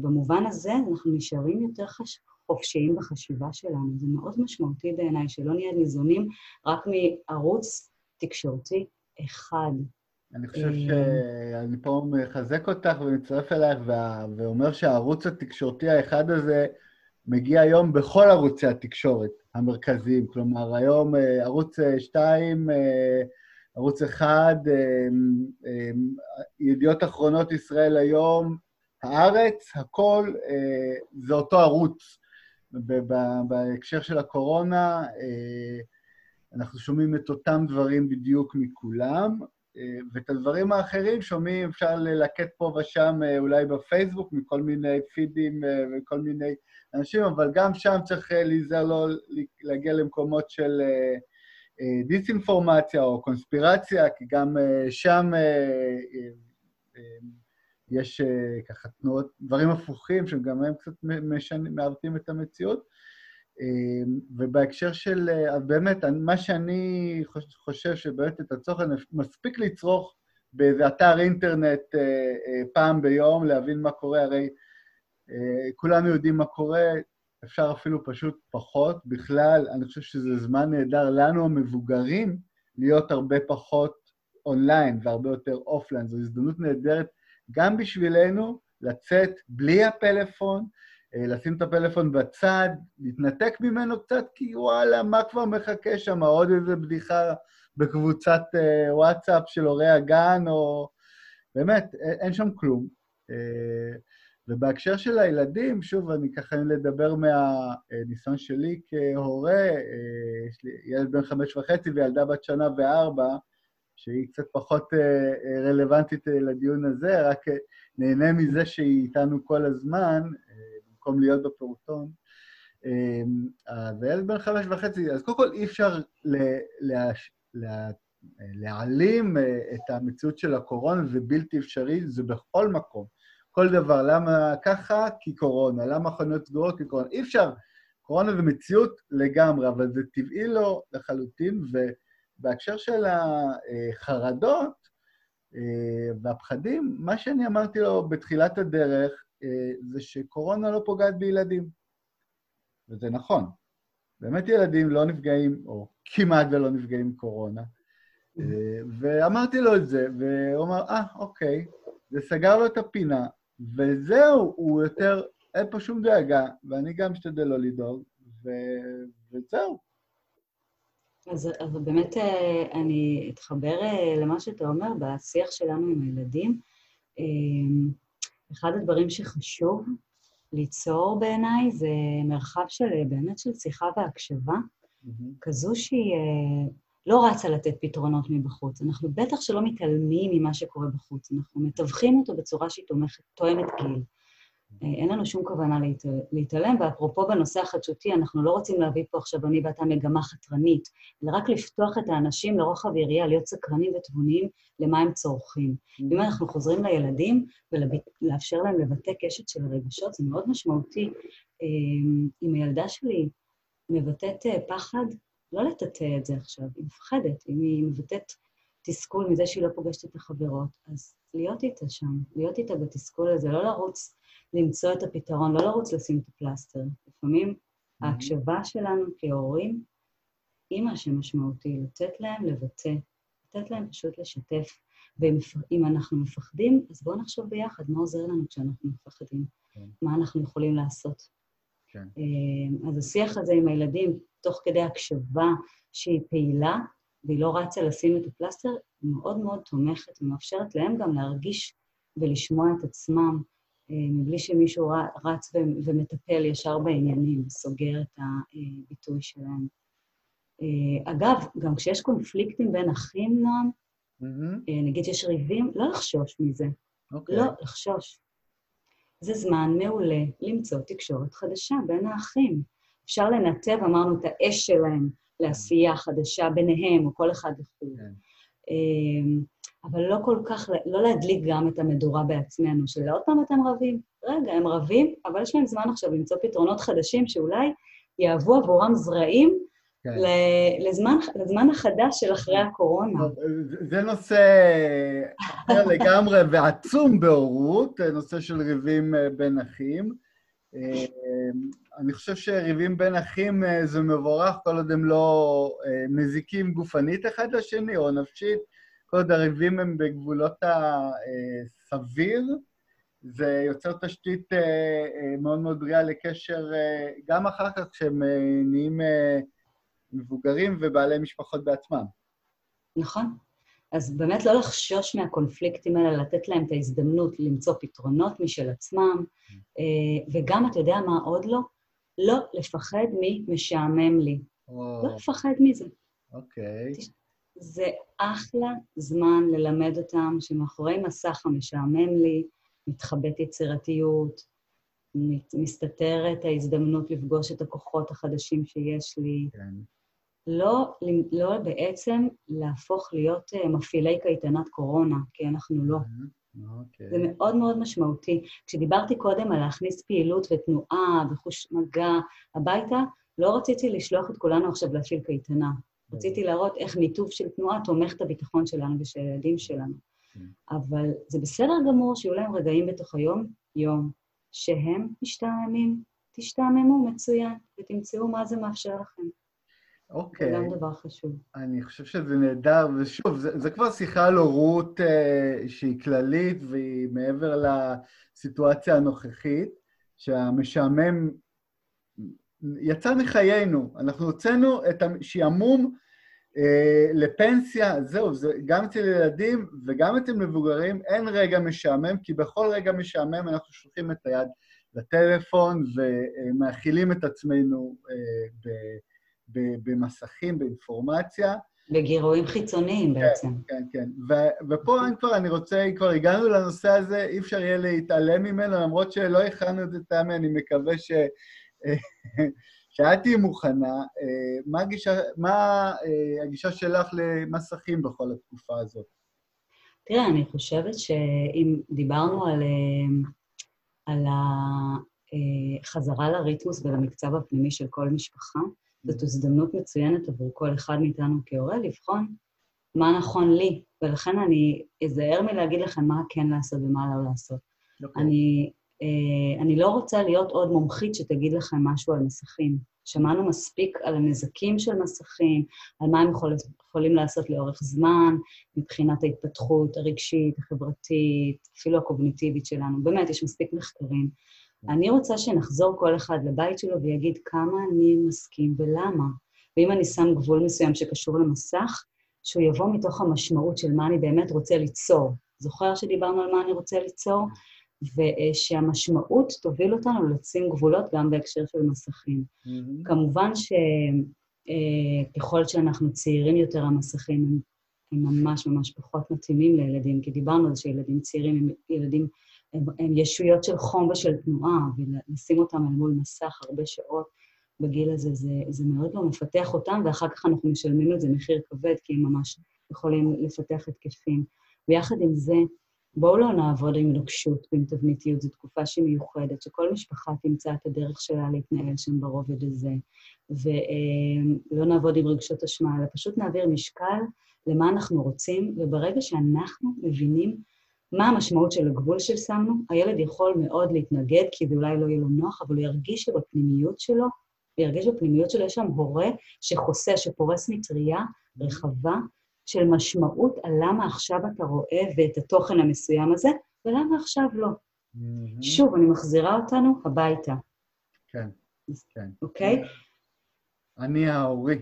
במובן הזה אנחנו נשארים יותר חש... חופשיים בחשיבה שלנו. זה מאוד משמעותי בעיניי, שלא נהיה ניזונים רק מערוץ תקשורתי אחד. אני חושב אה, שאני פה מחזק אותך ומצטרף אלייך ואומר שהערוץ התקשורתי האחד הזה מגיע היום בכל ערוצי התקשורת המרכזיים. כלומר, היום אה, ערוץ 2 ערוץ אחד, ידיעות אחרונות ישראל היום, הארץ, הכל, זה אותו ערוץ. בהקשר של הקורונה, אנחנו שומעים את אותם דברים בדיוק מכולם, ואת הדברים האחרים שומעים, אפשר ללקט פה ושם, אולי בפייסבוק, מכל מיני פידים וכל מיני אנשים, אבל גם שם צריך להיזהר לא להגיע למקומות של דיסאינפורמציה או קונספירציה, כי גם שם יש ככה תנועות, דברים הפוכים, שגם הם קצת מעוותים את המציאות. ובהקשר של, אז באמת, מה שאני חושב שבאמת את הצורך, מספיק לצרוך באיזה אתר אינטרנט פעם ביום, להבין מה קורה, הרי כולנו יודעים מה קורה, אפשר אפילו פשוט פחות. בכלל, אני חושב שזה זמן נהדר לנו, המבוגרים, להיות הרבה פחות אונליין והרבה יותר offline. זו הזדמנות נהדרת גם בשבילנו לצאת בלי הפלאפון, לשים את הפלאפון בצד, להתנתק ממנו קצת, כי וואלה, מה כבר מחכה שם? עוד איזה בדיחה בקבוצת וואטסאפ של הורי הגן, או... באמת, אין שם כלום. ובהקשר של הילדים, שוב, אני ככה לדבר מהניסיון שלי כהורה, יש לי ילד בן חמש וחצי וילדה בת שנה וארבע, שהיא קצת פחות רלוונטית לדיון הזה, רק נהנה מזה שהיא איתנו כל הזמן, במקום להיות בפעוטון. והילד בן חמש וחצי, אז קודם כל אי אפשר להעלים את המציאות של הקורונה, זה בלתי אפשרי, זה בכל מקום. כל דבר. למה ככה? כי קורונה. למה חנויות סגורות? כי קורונה. אי אפשר. קורונה זה מציאות לגמרי, אבל זה טבעי לו לחלוטין, ובהקשר של החרדות והפחדים, מה שאני אמרתי לו בתחילת הדרך זה שקורונה לא פוגעת בילדים. וזה נכון. באמת ילדים לא נפגעים, או כמעט ולא נפגעים מקורונה. ואמרתי לו את זה, והוא אמר, אה, אוקיי. זה סגר לו את הפינה, וזהו, הוא יותר, אין פה שום דאגה, ואני גם משתדל לא לדאוג, ו... וזהו. אז, אז באמת אני אתחבר למה שאתה אומר בשיח שלנו עם הילדים. אחד הדברים שחשוב ליצור בעיניי זה מרחב של, באמת של שיחה והקשבה, mm-hmm. כזו שהיא לא רצה לתת פתרונות מבחוץ. אנחנו בטח שלא מתעלמים ממה שקורה בחוץ, אנחנו מתווכים אותו בצורה שהיא תומכת, תואמת גיל. אין לנו שום כוונה להת... להתעלם, ואפרופו בנושא החדשותי, אנחנו לא רוצים להביא פה עכשיו אני ואתה מגמה חתרנית, אלא רק לפתוח את האנשים לרוחב יריעה, להיות סקרנים ותבוניים למה הם צורכים. אם אנחנו חוזרים לילדים ולאפשר להם לבטא קשת של רגשות, זה מאוד משמעותי. אם הילדה שלי מבטאת פחד, לא לטאטא את זה עכשיו, היא מפחדת, אם היא מבטאת תסכול מזה שהיא לא פוגשת את החברות, אז להיות איתה שם, להיות איתה בתסכול הזה, לא לרוץ למצוא את הפתרון, לא לרוץ לשים את הפלסטר. לפעמים mm-hmm. ההקשבה שלנו כהורים היא מה שמשמעותי, לתת להם לבטא, לתת להם פשוט לשתף. ואם אנחנו מפחדים, אז בואו נחשוב ביחד מה עוזר לנו כשאנחנו מפחדים, כן. מה אנחנו יכולים לעשות. כן. אה, אז השיח הזה עם הילדים, תוך כדי הקשבה שהיא פעילה, והיא לא רצה לשים את הפלסטר, היא מאוד מאוד תומכת ומאפשרת להם גם להרגיש ולשמוע את עצמם, מבלי שמישהו רץ ומטפל ישר בעניינים, סוגר את הביטוי שלהם. אה, אגב, גם כשיש קונפליקטים בין אחים, נועם, mm-hmm. נגיד שיש ריבים, לא לחשוש מזה. Okay. אוקיי. לא לחשוש. זה זמן מעולה למצוא תקשורת חדשה בין האחים. אפשר לנתב, אמרנו, את האש שלהם לעשייה חדשה ביניהם, או כל אחד לחוד. כן. אמ, אבל לא כל כך, לא להדליק גם את המדורה בעצמנו, של עוד פעם אתם רבים. רגע, הם רבים, אבל יש להם זמן עכשיו למצוא פתרונות חדשים שאולי יהוו עבורם זרעים כן. לזמן, לזמן החדש של אחרי הקורונה. זה נושא אחר לגמרי ועצום בהורות, נושא של ריבים אה, בין אחים. אה, אני חושב שריבים בין אחים אה, זה מבורך כל עוד הם לא מזיקים גופנית אחד לשני או נפשית, כל עוד הריבים הם בגבולות הסביר, זה יוצר תשתית מאוד מאוד בריאה לקשר גם אחר כך כשהם נהיים מבוגרים ובעלי משפחות בעצמם. נכון. אז באמת לא לחשוש מהקונפליקטים האלה, לתת להם את ההזדמנות למצוא פתרונות משל עצמם, אה, וגם, אתה יודע מה עוד לא? לא לפחד ממשעמם לי. או, לא לפחד מזה. אוקיי. זה אחלה זמן ללמד אותם שמאחורי מסך המשעמם לי, מתחבאת יצירתיות, מסתתרת ההזדמנות לפגוש את הכוחות החדשים שיש לי. כן. לא, לא בעצם להפוך להיות אה, מפעילי קייטנת קורונה, כי אנחנו לא. אוקיי. זה מאוד מאוד משמעותי. כשדיברתי קודם על להכניס פעילות ותנועה וחוש מגע הביתה, לא רציתי לשלוח את כולנו עכשיו להפעיל קייטנה. רציתי להראות איך ניתוב של תנועה תומך את הביטחון שלנו ושל הילדים שלנו. כן. אבל זה בסדר גמור שיהיו להם רגעים בתוך היום, יום, שהם משתעממים, תשתעממו מצוין, ותמצאו מה זה מאפשר לכם. זה אוקיי. גם דבר חשוב. אני חושב שזה נהדר, ושוב, זה, זה כבר שיחה על הורות אה, שהיא כללית והיא מעבר לסיטואציה הנוכחית, שהמשעמם יצא מחיינו. אנחנו הוצאנו את השעמום אה, לפנסיה, זהו, זה גם אצל ילדים וגם אצל מבוגרים, אין רגע משעמם, כי בכל רגע משעמם אנחנו שולחים את היד לטלפון ומאכילים את עצמנו אה, ב... במסכים, באינפורמציה. בגירויים חיצוניים בעצם. כן, כן. ו- ופה אני כבר, אני רוצה, כבר הגענו לנושא הזה, אי אפשר יהיה להתעלם ממנו, למרות שלא הכנו את זה, תמי, אני מקווה ש... שאת תהיי מוכנה. אה, מה, הגישה, מה אה, הגישה שלך למסכים בכל התקופה הזאת? תראה, אני חושבת שאם דיברנו על, אה, על החזרה לריתמוס ולמקצב הפנימי של כל משפחה, זאת הזדמנות מצוינת עבור כל אחד מאיתנו כהורה לבחון מה נכון לי, ולכן אני אזהר מלהגיד לכם מה כן לעשות ומה לא לעשות. אוקיי. אני, אה, אני לא רוצה להיות עוד מומחית שתגיד לכם משהו על מסכים. שמענו מספיק על הנזקים של מסכים, על מה הם יכול, יכולים לעשות לאורך זמן, מבחינת ההתפתחות הרגשית, החברתית, אפילו הקוגניטיבית שלנו. באמת, יש מספיק מחקרים. אני רוצה שנחזור כל אחד לבית שלו ויגיד כמה אני מסכים ולמה. ואם אני שם גבול מסוים שקשור למסך, שהוא יבוא מתוך המשמעות של מה אני באמת רוצה ליצור. זוכר שדיברנו על מה אני רוצה ליצור? ושהמשמעות תוביל אותנו לשים גבולות גם בהקשר של מסכים. מהמם. כמובן שככל שאנחנו צעירים יותר, המסכים הם, הם ממש ממש פחות מתאימים לילדים, כי דיברנו על זה שילדים צעירים הם ילדים, הם ישויות של חום ושל תנועה, ולשים אותם אל מול מסך הרבה שעות בגיל הזה, זה, זה מאוד לא מפתח אותם, ואחר כך אנחנו משלמים את זה מחיר כבד, כי הם ממש יכולים לפתח התקפים. ויחד עם זה, בואו לא נעבוד עם נוקשות ועם תבניתיות, זו תקופה שהיא מיוחדת, שכל משפחה תמצא את הדרך שלה להתנהל שם ברובד הזה, ולא נעבוד עם רגשות אשמה, אלא פשוט נעביר משקל למה אנחנו רוצים, וברגע שאנחנו מבינים מה המשמעות של הגבול ששמנו, הילד יכול מאוד להתנגד, כי זה אולי לא יהיה לו נוח, אבל הוא ירגיש שבפנימיות שלו, הוא ירגיש בפנימיות שלו, יש שם הורה שחוסה, שפורס מטריה רחבה, של משמעות על למה עכשיו אתה רואה ואת התוכן המסוים הזה, ולמה עכשיו לא. מהמם. שוב, אני מחזירה אותנו הביתה, כן, כן. אוקיי? אני ההורי.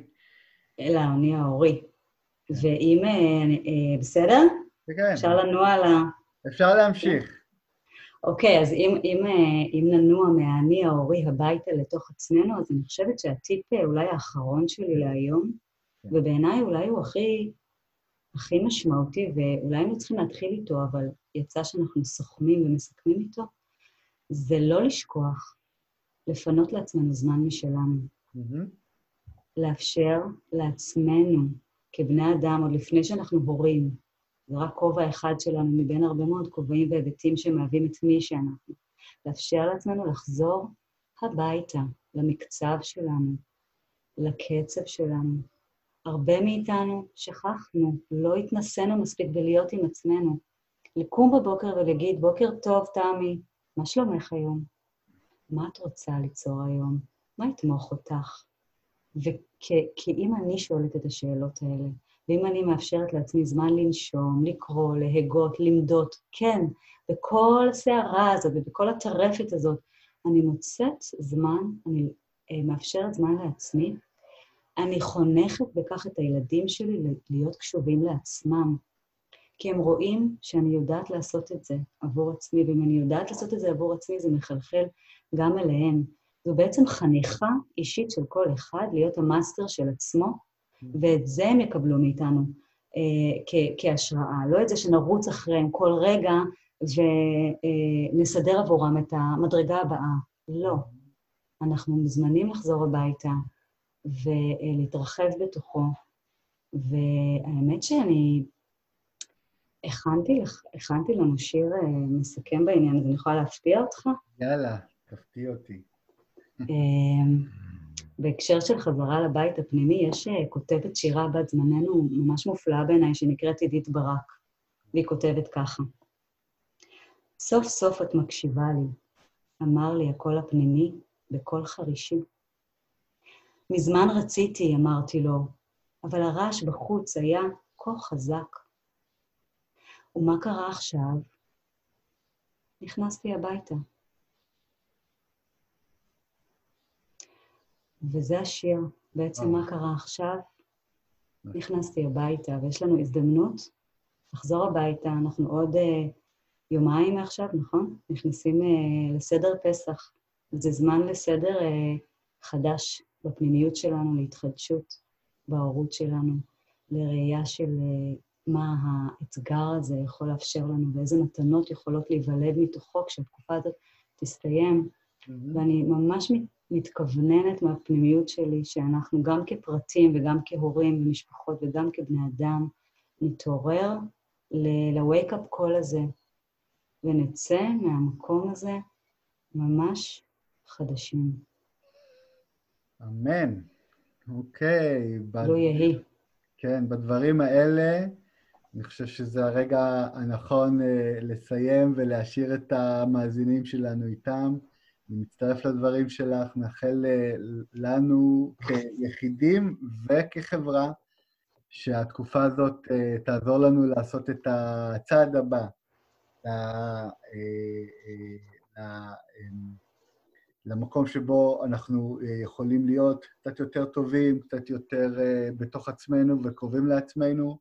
אלא אני ההורי. ואם... אה, אה, בסדר? כן, אפשר לנוע על ה... אפשר להמשיך. אוקיי, אז אם, אם, אה, אם ננוע מהאני ההורי הביתה לתוך עצמנו, אז אני חושבת שהטיפ אה, אולי האחרון שלי להיום, כן. ובעיניי אולי הוא הכי, הכי משמעותי, ואולי היינו צריכים להתחיל איתו, אבל יצא שאנחנו סוכמים ומסכמים איתו, זה לא לשכוח לפנות לעצמנו זמן משלנו. מהמם. לאפשר לעצמנו, כבני אדם, עוד לפני שאנחנו הורים, זה רק כובע אחד שלנו מבין הרבה מאוד כובעים והיבטים שמהווים את מי שאנחנו, לאפשר לעצמנו לחזור הביתה, למקצב שלנו, לקצב שלנו. הרבה מאיתנו שכחנו, לא התנסינו מספיק בלהיות עם עצמנו. לקום בבוקר ולהגיד, בוקר טוב, תמי, מה שלומך היום? מה את רוצה ליצור היום? מה יתמוך אותך? וכי אם אני שואלת את השאלות האלה, ואם אני מאפשרת לעצמי זמן לנשום, לקרוא, להגות, למדות, כן, בכל הסערה הזאת ובכל הטרפת הזאת, אני מוצאת זמן, אני אה, מאפשרת זמן לעצמי, אני חונכת בכך את הילדים שלי להיות קשובים לעצמם, כי הם רואים שאני יודעת לעשות את זה עבור עצמי, ואם אני יודעת לעשות את זה עבור עצמי, זה מחלחל גם אליהם. זו בעצם חניכה אישית של כל אחד להיות המאסטר של עצמו, ואת זה הם יקבלו מאיתנו אה, כ- כהשראה. לא את זה שנרוץ אחריהם כל רגע ונסדר אה, עבורם את המדרגה הבאה. לא. אנחנו מוזמנים לחזור הביתה ולהתרחב בתוכו. והאמת שאני הכנתי, הכנתי לנו שיר אה, מסכם בעניין הזה, אני יכולה להפתיע אותך? יאללה, תפתיע אותי. בהקשר של חזרה לבית הפנימי, יש אה, כותבת שירה בת זמננו ממש מופלאה בעיניי, שנקראת עידית ברק, והיא כותבת ככה: סוף סוף את מקשיבה לי, אמר לי הקול הפנימי בקול חרישי. מזמן רציתי, אמרתי לו, אבל הרעש בחוץ היה כה חזק. ומה קרה עכשיו? נכנסתי הביתה. וזה השיר. בעצם מה קרה עכשיו? נכנסתי הביתה, ויש לנו הזדמנות לחזור הביתה. אנחנו עוד uh, יומיים מעכשיו, נכון? נכנסים uh, לסדר פסח. זה זמן לסדר uh, חדש בפנימיות שלנו, להתחדשות בהורות שלנו, לראייה של uh, מה האתגר הזה יכול לאפשר לנו ואיזה מתנות יכולות להיוולד מתוכו כשהתקופה הזאת תסתיים. Mm-hmm. ואני ממש מתכווננת מהפנימיות שלי שאנחנו גם כפרטים וגם כהורים ומשפחות וגם כבני אדם נתעורר ל-wake up call הזה ונצא מהמקום הזה ממש חדשים. אמן. אוקיי. לא יהי. כן, בדברים האלה אני חושב שזה הרגע הנכון אה, לסיים ולהשאיר את המאזינים שלנו איתם. אני מצטרף לדברים שלך, מאחל אה, לנו כיחידים וכחברה שהתקופה הזאת אה, תעזור לנו לעשות את הצעד הבא למקום שבו אנחנו יכולים להיות קצת יותר טובים, קצת יותר בתוך עצמנו וקרובים לעצמנו.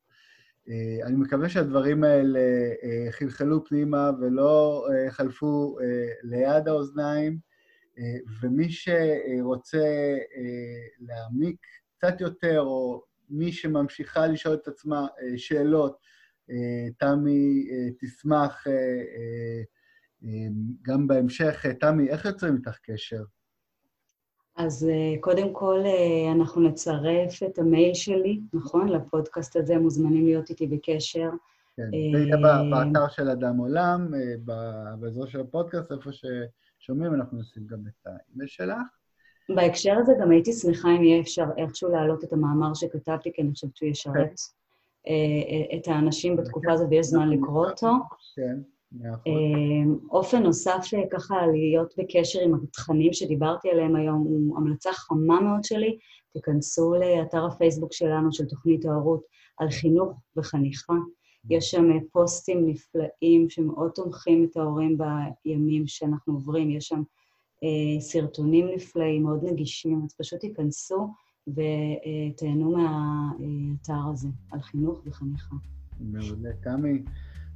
אה, אני מקווה שהדברים האלה אה, חלחלו פנימה ולא אה, חלפו ליד האוזניים, ומי שרוצה להעמיק קצת יותר, או מי שממשיכה לשאול את עצמה שאלות, תמי תשמח גם בהמשך. תמי, איך יוצרים איתך קשר? אז אה, קודם כל אה, אנחנו נצרף את המייל שלי, נכון? לפודקאסט הזה, מוזמנים להיות איתי בקשר. כן, זה יהיה באתר של אדם עולם, אה, באזור של הפודקאסט, איפה ששומעים, אנחנו נשים גם את האימייל שלך. בהקשר הזה גם הייתי שמחה אם יהיה אפשר איכשהו להעלות את המאמר שכתבתי, כי אני חושבת שהוא ישרת כן. את האנשים בתקופה הזאת ויש זמן לקרוא אותו. כן. אמ, אופן נוסף אה, ככה להיות בקשר עם התכנים שדיברתי עליהם היום הוא המלצה חמה מאוד שלי, תיכנסו לאתר הפייסבוק שלנו, של תוכנית ההורות, על חינוך וחניכה. יש שם אה, פוסטים נפלאים שמאוד תומכים את ההורים בימים שאנחנו עוברים, יש שם אה, סרטונים נפלאים, מאוד נגישים, אז פשוט תיכנסו ותהנו מהאתר הזה, על חינוך וחניכה. מעולה. תמי,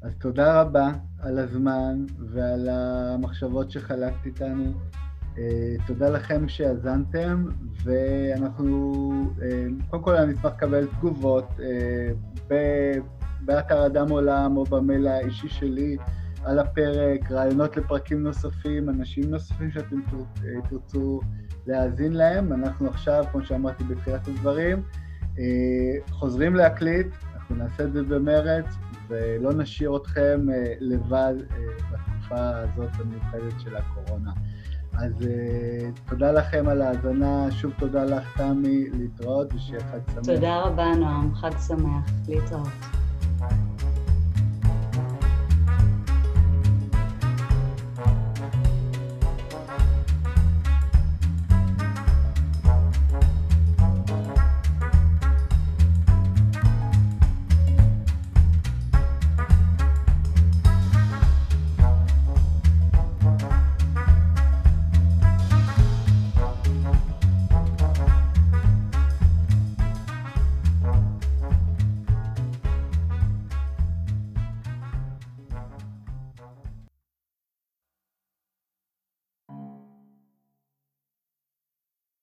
אז תודה רבה על הזמן ועל המחשבות שחלקת איתנו. אה, תודה לכם שהאזנתם, ואנחנו, אה, קודם כל אני אשמח לקבל תגובות אה, באתר אדם עולם או במייל האישי שלי על הפרק, רעיונות לפרקים נוספים, אנשים נוספים שאתם תרצו להאזין להם. אנחנו עכשיו, כמו שאמרתי בתחילת הדברים, חוזרים להקליט, אנחנו נעשה את זה במרץ, ולא נשאיר אתכם אה, לבד אה, בתקופה הזאת המיוחדת של הקורונה. אז אה, תודה לכם על ההאזנה, שוב תודה לך, תמי, להתראות ושיהיה חג שמח. תודה רבה, נועם, חג שמח, להתראות.